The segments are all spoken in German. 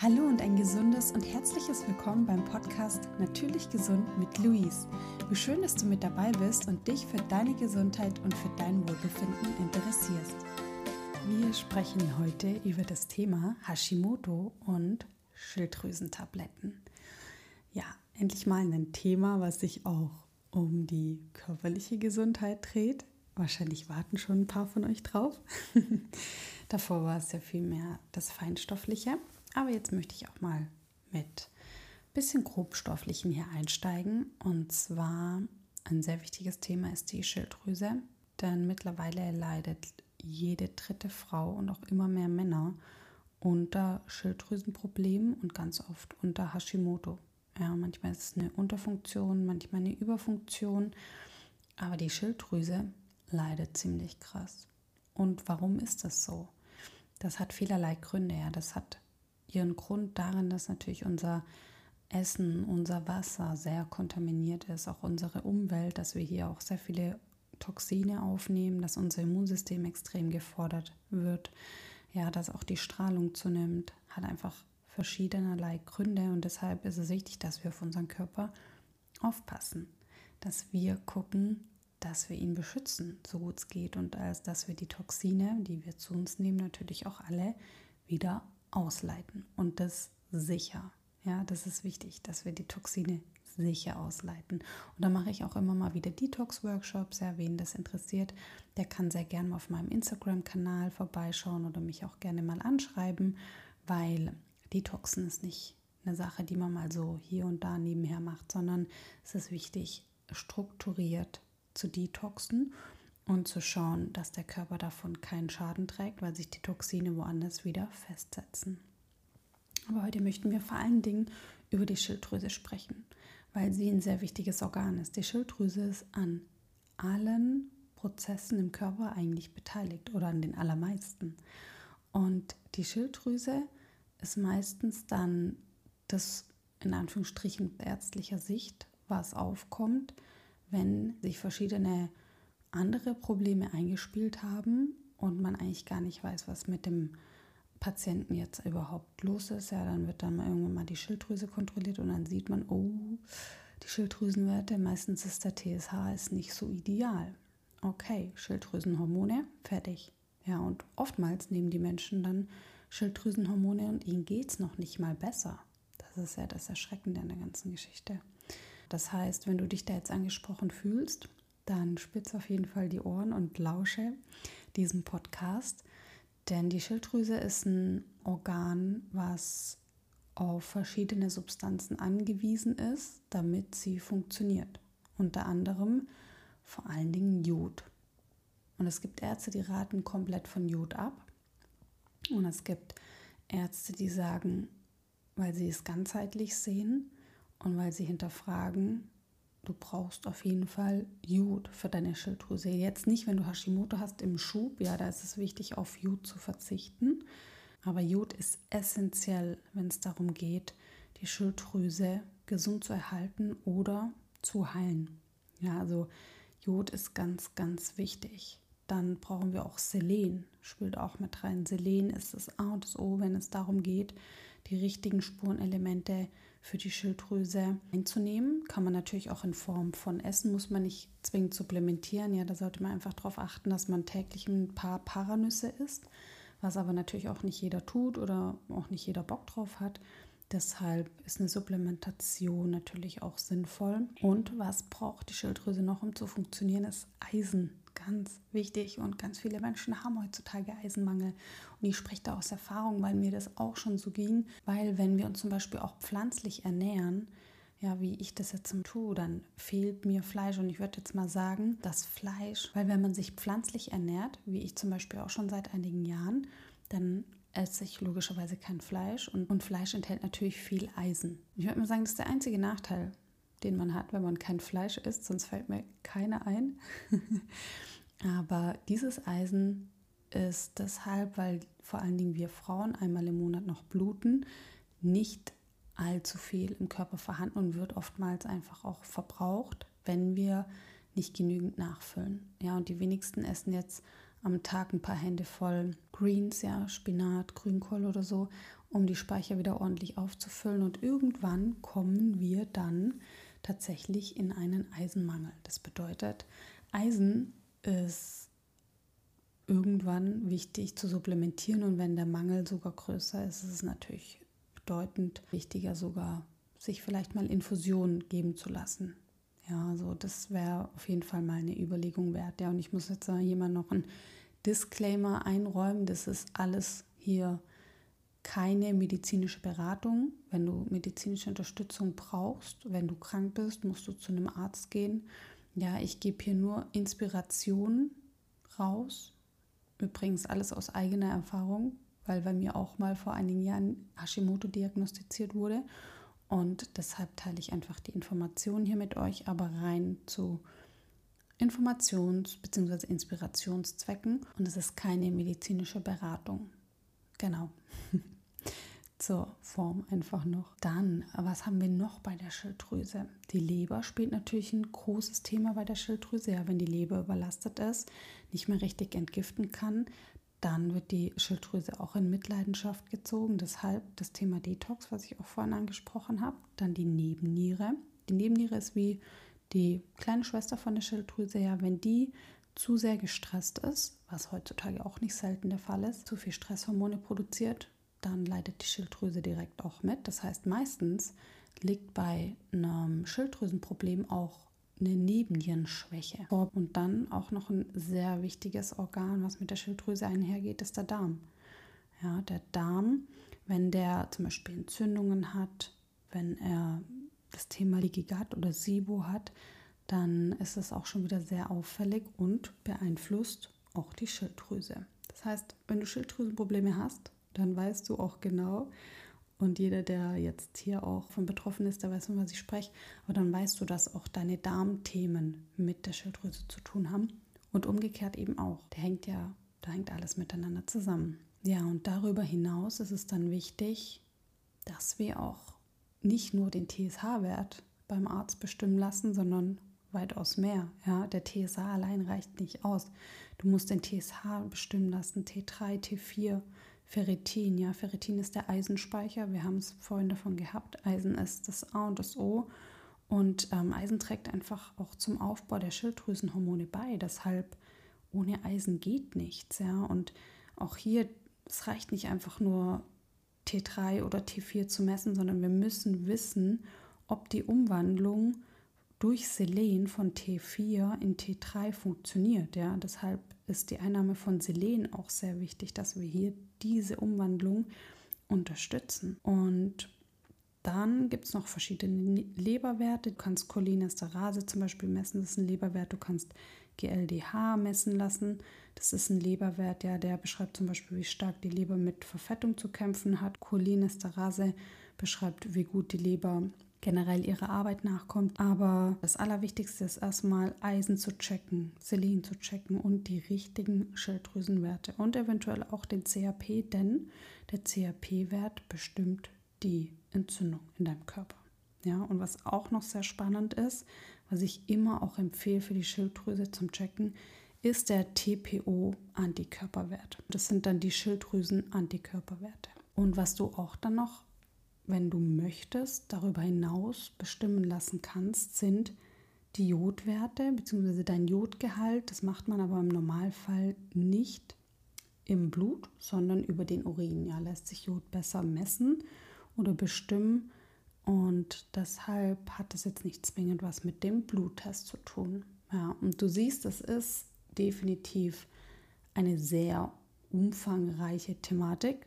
Hallo und ein gesundes und herzliches Willkommen beim Podcast Natürlich Gesund mit Luis. Wie schön, dass du mit dabei bist und dich für deine Gesundheit und für dein Wohlbefinden interessierst. Wir sprechen heute über das Thema Hashimoto und Schilddrüsentabletten. Ja, endlich mal ein Thema, was sich auch um die körperliche Gesundheit dreht. Wahrscheinlich warten schon ein paar von euch drauf. Davor war es ja viel mehr das Feinstoffliche. Aber jetzt möchte ich auch mal mit bisschen grobstofflichen hier einsteigen. Und zwar ein sehr wichtiges Thema ist die Schilddrüse, denn mittlerweile leidet jede dritte Frau und auch immer mehr Männer unter Schilddrüsenproblemen und ganz oft unter Hashimoto. Ja, manchmal ist es eine Unterfunktion, manchmal eine Überfunktion, aber die Schilddrüse leidet ziemlich krass. Und warum ist das so? Das hat vielerlei Gründe. Ja, das hat ihren Grund darin, dass natürlich unser Essen, unser Wasser sehr kontaminiert ist, auch unsere Umwelt, dass wir hier auch sehr viele Toxine aufnehmen, dass unser Immunsystem extrem gefordert wird, ja, dass auch die Strahlung zunimmt, hat einfach verschiedenerlei Gründe und deshalb ist es wichtig, dass wir auf unseren Körper aufpassen, dass wir gucken, dass wir ihn beschützen, so gut es geht und als dass wir die Toxine, die wir zu uns nehmen, natürlich auch alle wieder ausleiten und das sicher. Ja, das ist wichtig, dass wir die Toxine sicher ausleiten. Und da mache ich auch immer mal wieder Detox-Workshops. Ja, wen das interessiert, der kann sehr gerne auf meinem Instagram-Kanal vorbeischauen oder mich auch gerne mal anschreiben, weil Detoxen ist nicht eine Sache, die man mal so hier und da nebenher macht, sondern es ist wichtig, strukturiert zu detoxen und zu schauen, dass der Körper davon keinen Schaden trägt, weil sich die Toxine woanders wieder festsetzen. Aber heute möchten wir vor allen Dingen über die Schilddrüse sprechen, weil sie ein sehr wichtiges Organ ist. Die Schilddrüse ist an allen Prozessen im Körper eigentlich beteiligt oder an den allermeisten. Und die Schilddrüse ist meistens dann das in Anführungsstrichen ärztlicher Sicht, was aufkommt, wenn sich verschiedene andere Probleme eingespielt haben und man eigentlich gar nicht weiß, was mit dem Patienten jetzt überhaupt los ist, ja, dann wird dann mal irgendwann mal die Schilddrüse kontrolliert und dann sieht man, oh, die Schilddrüsenwerte, meistens ist der TSH ist nicht so ideal. Okay, Schilddrüsenhormone, fertig. Ja, und oftmals nehmen die Menschen dann Schilddrüsenhormone und ihnen geht es noch nicht mal besser. Das ist ja das Erschreckende an der ganzen Geschichte. Das heißt, wenn du dich da jetzt angesprochen fühlst, dann spitz auf jeden Fall die Ohren und lausche diesem Podcast. Denn die Schilddrüse ist ein Organ, was auf verschiedene Substanzen angewiesen ist, damit sie funktioniert. Unter anderem vor allen Dingen Jod. Und es gibt Ärzte, die raten komplett von Jod ab. Und es gibt Ärzte, die sagen, weil sie es ganzheitlich sehen und weil sie hinterfragen, du brauchst auf jeden Fall Jod für deine Schilddrüse. Jetzt nicht, wenn du Hashimoto hast im Schub, ja, da ist es wichtig, auf Jod zu verzichten. Aber Jod ist essentiell, wenn es darum geht, die Schilddrüse gesund zu erhalten oder zu heilen. Ja, also Jod ist ganz, ganz wichtig. Dann brauchen wir auch Selen, spielt auch mit rein. Selen ist das A und das O, wenn es darum geht, die richtigen Spurenelemente zu für die Schilddrüse einzunehmen. Kann man natürlich auch in Form von Essen, muss man nicht zwingend supplementieren. Ja, da sollte man einfach darauf achten, dass man täglich ein paar Paranüsse isst, was aber natürlich auch nicht jeder tut oder auch nicht jeder Bock drauf hat. Deshalb ist eine Supplementation natürlich auch sinnvoll. Und was braucht die Schilddrüse noch, um zu funktionieren, ist Eisen ganz wichtig und ganz viele Menschen haben heutzutage Eisenmangel. Und ich spreche da aus Erfahrung, weil mir das auch schon so ging, weil wenn wir uns zum Beispiel auch pflanzlich ernähren, ja, wie ich das jetzt tue, dann fehlt mir Fleisch. Und ich würde jetzt mal sagen, das Fleisch, weil wenn man sich pflanzlich ernährt, wie ich zum Beispiel auch schon seit einigen Jahren, dann esse ich logischerweise kein Fleisch und, und Fleisch enthält natürlich viel Eisen. Ich würde mal sagen, das ist der einzige Nachteil, den man hat, wenn man kein Fleisch isst, sonst fällt mir keiner ein. Aber dieses Eisen ist deshalb, weil vor allen Dingen wir Frauen einmal im Monat noch bluten, nicht allzu viel im Körper vorhanden und wird oftmals einfach auch verbraucht, wenn wir nicht genügend nachfüllen. Ja, und die wenigsten essen jetzt am Tag ein paar Hände voll Greens, ja, Spinat, Grünkohl oder so. um die Speicher wieder ordentlich aufzufüllen. Und irgendwann kommen wir dann tatsächlich in einen Eisenmangel. Das bedeutet, Eisen ist irgendwann wichtig zu supplementieren und wenn der Mangel sogar größer ist, ist es natürlich bedeutend wichtiger sogar, sich vielleicht mal Infusionen geben zu lassen. Ja, so das wäre auf jeden Fall mal eine Überlegung wert. Ja, und ich muss jetzt jemand noch einen Disclaimer einräumen. Das ist alles hier keine medizinische Beratung. Wenn du medizinische Unterstützung brauchst, wenn du krank bist, musst du zu einem Arzt gehen. Ja, ich gebe hier nur Inspiration raus. Übrigens alles aus eigener Erfahrung, weil bei mir auch mal vor einigen Jahren Hashimoto diagnostiziert wurde. Und deshalb teile ich einfach die Informationen hier mit euch, aber rein zu Informations- bzw. Inspirationszwecken. Und es ist keine medizinische Beratung. Genau. zur Form einfach noch. Dann, was haben wir noch bei der Schilddrüse? Die Leber spielt natürlich ein großes Thema bei der Schilddrüse. Ja, wenn die Leber überlastet ist, nicht mehr richtig entgiften kann, dann wird die Schilddrüse auch in Mitleidenschaft gezogen. Deshalb das Thema Detox, was ich auch vorhin angesprochen habe. Dann die Nebenniere. Die Nebenniere ist wie die kleine Schwester von der Schilddrüse. Ja, wenn die zu sehr gestresst ist, was heutzutage auch nicht selten der Fall ist, zu viel Stresshormone produziert, dann leidet die Schilddrüse direkt auch mit. Das heißt, meistens liegt bei einem Schilddrüsenproblem auch eine Nebennierenschwäche. Und dann auch noch ein sehr wichtiges Organ, was mit der Schilddrüse einhergeht, ist der Darm. Ja, der Darm, wenn der zum Beispiel Entzündungen hat, wenn er das Thema Gut oder SIBO hat, dann ist es auch schon wieder sehr auffällig und beeinflusst auch die Schilddrüse. Das heißt, wenn du Schilddrüsenprobleme hast, dann weißt du auch genau, und jeder, der jetzt hier auch von betroffen ist, der weiß, von was ich spreche, aber dann weißt du, dass auch deine Darmthemen mit der Schilddrüse zu tun haben. Und umgekehrt eben auch. Der hängt ja, da hängt alles miteinander zusammen. Ja, und darüber hinaus ist es dann wichtig, dass wir auch nicht nur den TSH-Wert beim Arzt bestimmen lassen, sondern weitaus mehr. Ja, der TSH allein reicht nicht aus. Du musst den TSH bestimmen lassen, T3, T4, Ferritin. Ja, Ferritin ist der Eisenspeicher. Wir haben es vorhin davon gehabt. Eisen ist das A und das O. Und ähm, Eisen trägt einfach auch zum Aufbau der Schilddrüsenhormone bei. Deshalb ohne Eisen geht nichts. Ja, und auch hier, es reicht nicht einfach nur T3 oder T4 zu messen, sondern wir müssen wissen, ob die Umwandlung durch Selen von T4 in T3 funktioniert. Ja, deshalb ist die Einnahme von Selen auch sehr wichtig, dass wir hier diese Umwandlung unterstützen. Und dann gibt es noch verschiedene Leberwerte. Du kannst Cholinesterase zum Beispiel messen, das ist ein Leberwert. Du kannst GLDH messen lassen. Das ist ein Leberwert, ja, der beschreibt zum Beispiel, wie stark die Leber mit Verfettung zu kämpfen hat. Cholinesterase beschreibt, wie gut die Leber generell ihrer Arbeit nachkommt. Aber das Allerwichtigste ist erstmal Eisen zu checken, Selen zu checken und die richtigen Schilddrüsenwerte und eventuell auch den CRP, denn der CRP-Wert bestimmt die Entzündung in deinem Körper. Ja, und was auch noch sehr spannend ist, was ich immer auch empfehle für die Schilddrüse zum Checken, ist der TPO-Antikörperwert. Das sind dann die Schilddrüsen-Antikörperwerte. Und was du auch dann noch wenn du möchtest, darüber hinaus bestimmen lassen kannst, sind die Jodwerte bzw. dein Jodgehalt. Das macht man aber im Normalfall nicht im Blut, sondern über den Urin. Ja, lässt sich Jod besser messen oder bestimmen. Und deshalb hat es jetzt nicht zwingend was mit dem Bluttest zu tun. Ja, und du siehst, es ist definitiv eine sehr umfangreiche Thematik.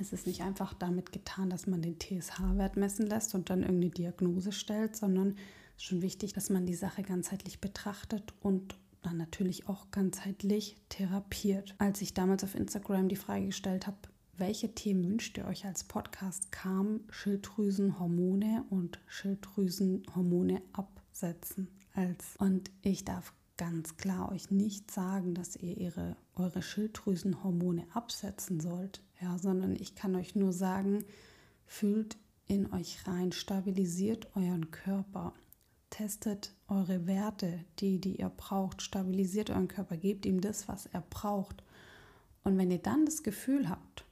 Es ist nicht einfach damit getan, dass man den TSH-Wert messen lässt und dann irgendeine Diagnose stellt, sondern es ist schon wichtig, dass man die Sache ganzheitlich betrachtet und dann natürlich auch ganzheitlich therapiert. Als ich damals auf Instagram die Frage gestellt habe, welche Themen wünscht ihr euch als Podcast, kam Schilddrüsenhormone und Schilddrüsenhormone absetzen als. Und ich darf ganz klar euch nicht sagen, dass ihr ihre, eure Schilddrüsenhormone absetzen sollt ja, sondern ich kann euch nur sagen, fühlt in euch rein, stabilisiert euren Körper, testet eure Werte, die, die ihr braucht, stabilisiert euren Körper, gebt ihm das, was er braucht. Und wenn ihr dann das Gefühl habt,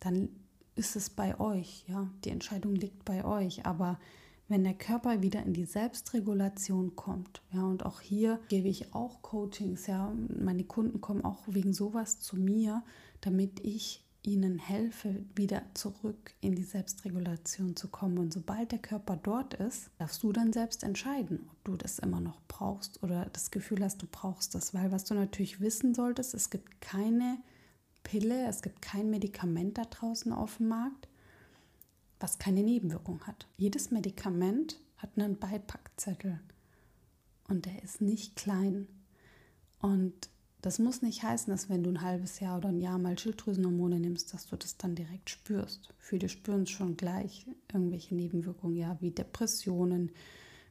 dann ist es bei euch, ja, die Entscheidung liegt bei euch, aber wenn der Körper wieder in die Selbstregulation kommt, ja, und auch hier gebe ich auch Coachings, ja, meine Kunden kommen auch wegen sowas zu mir, damit ich ihnen helfe, wieder zurück in die Selbstregulation zu kommen. Und sobald der Körper dort ist, darfst du dann selbst entscheiden, ob du das immer noch brauchst oder das Gefühl hast, du brauchst das. Weil was du natürlich wissen solltest, es gibt keine Pille, es gibt kein Medikament da draußen auf dem Markt, was keine Nebenwirkung hat. Jedes Medikament hat einen Beipackzettel und der ist nicht klein. Und das muss nicht heißen, dass wenn du ein halbes Jahr oder ein Jahr mal Schilddrüsenhormone nimmst, dass du das dann direkt spürst. Viele spüren es schon gleich, irgendwelche Nebenwirkungen, ja, wie Depressionen,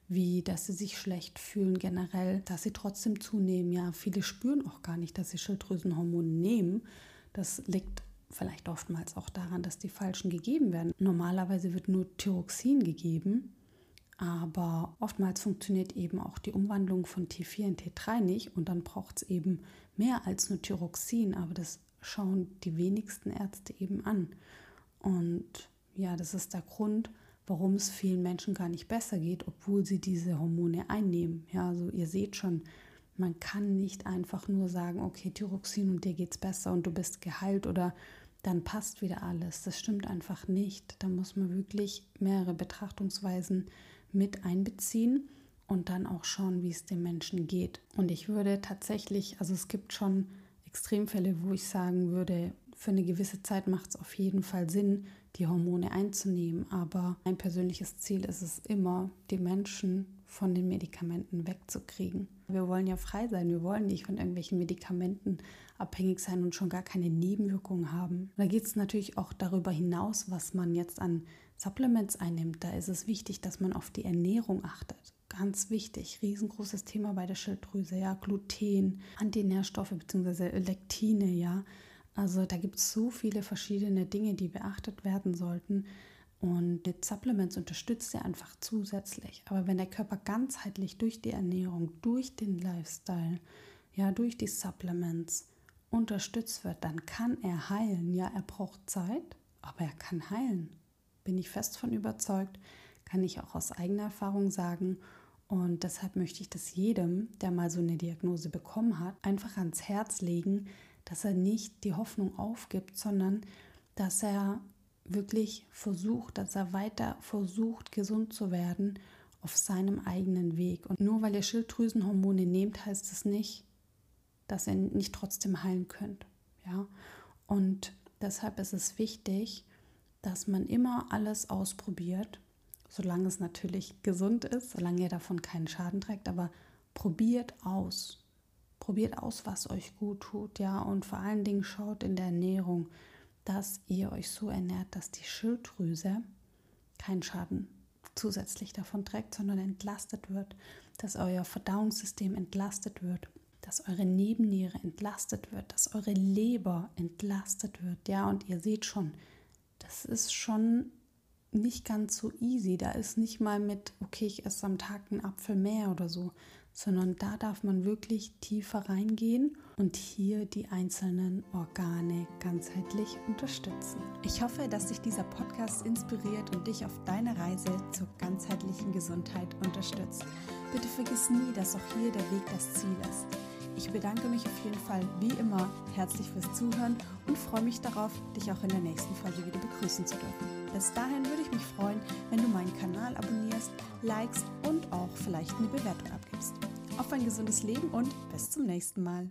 wie dass sie sich schlecht fühlen generell, dass sie trotzdem zunehmen. Ja, viele spüren auch gar nicht, dass sie Schilddrüsenhormone nehmen. Das liegt vielleicht oftmals auch daran, dass die falschen gegeben werden. Normalerweise wird nur Thyroxin gegeben aber oftmals funktioniert eben auch die Umwandlung von T4 in T3 nicht und dann braucht es eben mehr als nur Thyroxin, aber das schauen die wenigsten Ärzte eben an. Und ja, das ist der Grund, warum es vielen Menschen gar nicht besser geht, obwohl sie diese Hormone einnehmen. Ja, also ihr seht schon, man kann nicht einfach nur sagen, okay, Thyroxin und dir geht's besser und du bist geheilt oder dann passt wieder alles. Das stimmt einfach nicht. Da muss man wirklich mehrere Betrachtungsweisen mit einbeziehen und dann auch schauen, wie es dem Menschen geht. Und ich würde tatsächlich, also es gibt schon Extremfälle, wo ich sagen würde, für eine gewisse Zeit macht es auf jeden Fall Sinn, die Hormone einzunehmen. Aber mein persönliches Ziel ist es immer, die Menschen von den Medikamenten wegzukriegen. Wir wollen ja frei sein, wir wollen nicht von irgendwelchen Medikamenten abhängig sein und schon gar keine Nebenwirkungen haben. Da geht es natürlich auch darüber hinaus, was man jetzt an Supplements einnimmt. Da ist es wichtig, dass man auf die Ernährung achtet. Ganz wichtig, riesengroßes Thema bei der Schilddrüse, ja, Gluten, Antinährstoffe bzw. Lektine, ja. Also da gibt es so viele verschiedene Dinge, die beachtet werden sollten. Und mit Supplements unterstützt er einfach zusätzlich. Aber wenn der Körper ganzheitlich durch die Ernährung, durch den Lifestyle, ja, durch die Supplements unterstützt wird, dann kann er heilen. Ja, er braucht Zeit, aber er kann heilen. Bin ich fest von überzeugt, kann ich auch aus eigener Erfahrung sagen. Und deshalb möchte ich das jedem, der mal so eine Diagnose bekommen hat, einfach ans Herz legen, dass er nicht die Hoffnung aufgibt, sondern dass er wirklich versucht, dass er weiter versucht, gesund zu werden auf seinem eigenen Weg. Und nur weil ihr Schilddrüsenhormone nehmt, heißt es nicht, dass ihr nicht trotzdem heilen könnt. Ja? Und deshalb ist es wichtig, dass man immer alles ausprobiert, solange es natürlich gesund ist, solange ihr davon keinen Schaden trägt, aber probiert aus. Probiert aus, was euch gut tut, ja, und vor allen Dingen schaut in der Ernährung, dass ihr euch so ernährt, dass die Schilddrüse keinen Schaden zusätzlich davon trägt, sondern entlastet wird, dass euer Verdauungssystem entlastet wird dass eure Nebenniere entlastet wird, dass eure Leber entlastet wird. Ja, und ihr seht schon, das ist schon nicht ganz so easy. Da ist nicht mal mit, okay, ich esse am Tag einen Apfel mehr oder so, sondern da darf man wirklich tiefer reingehen und hier die einzelnen Organe ganzheitlich unterstützen. Ich hoffe, dass dich dieser Podcast inspiriert und dich auf deiner Reise zur ganzheitlichen Gesundheit unterstützt. Bitte vergiss nie, dass auch hier der Weg das Ziel ist. Ich bedanke mich auf jeden Fall wie immer herzlich fürs Zuhören und freue mich darauf, dich auch in der nächsten Folge wieder begrüßen zu dürfen. Bis dahin würde ich mich freuen, wenn du meinen Kanal abonnierst, likest und auch vielleicht eine Bewertung abgibst. Auf ein gesundes Leben und bis zum nächsten Mal.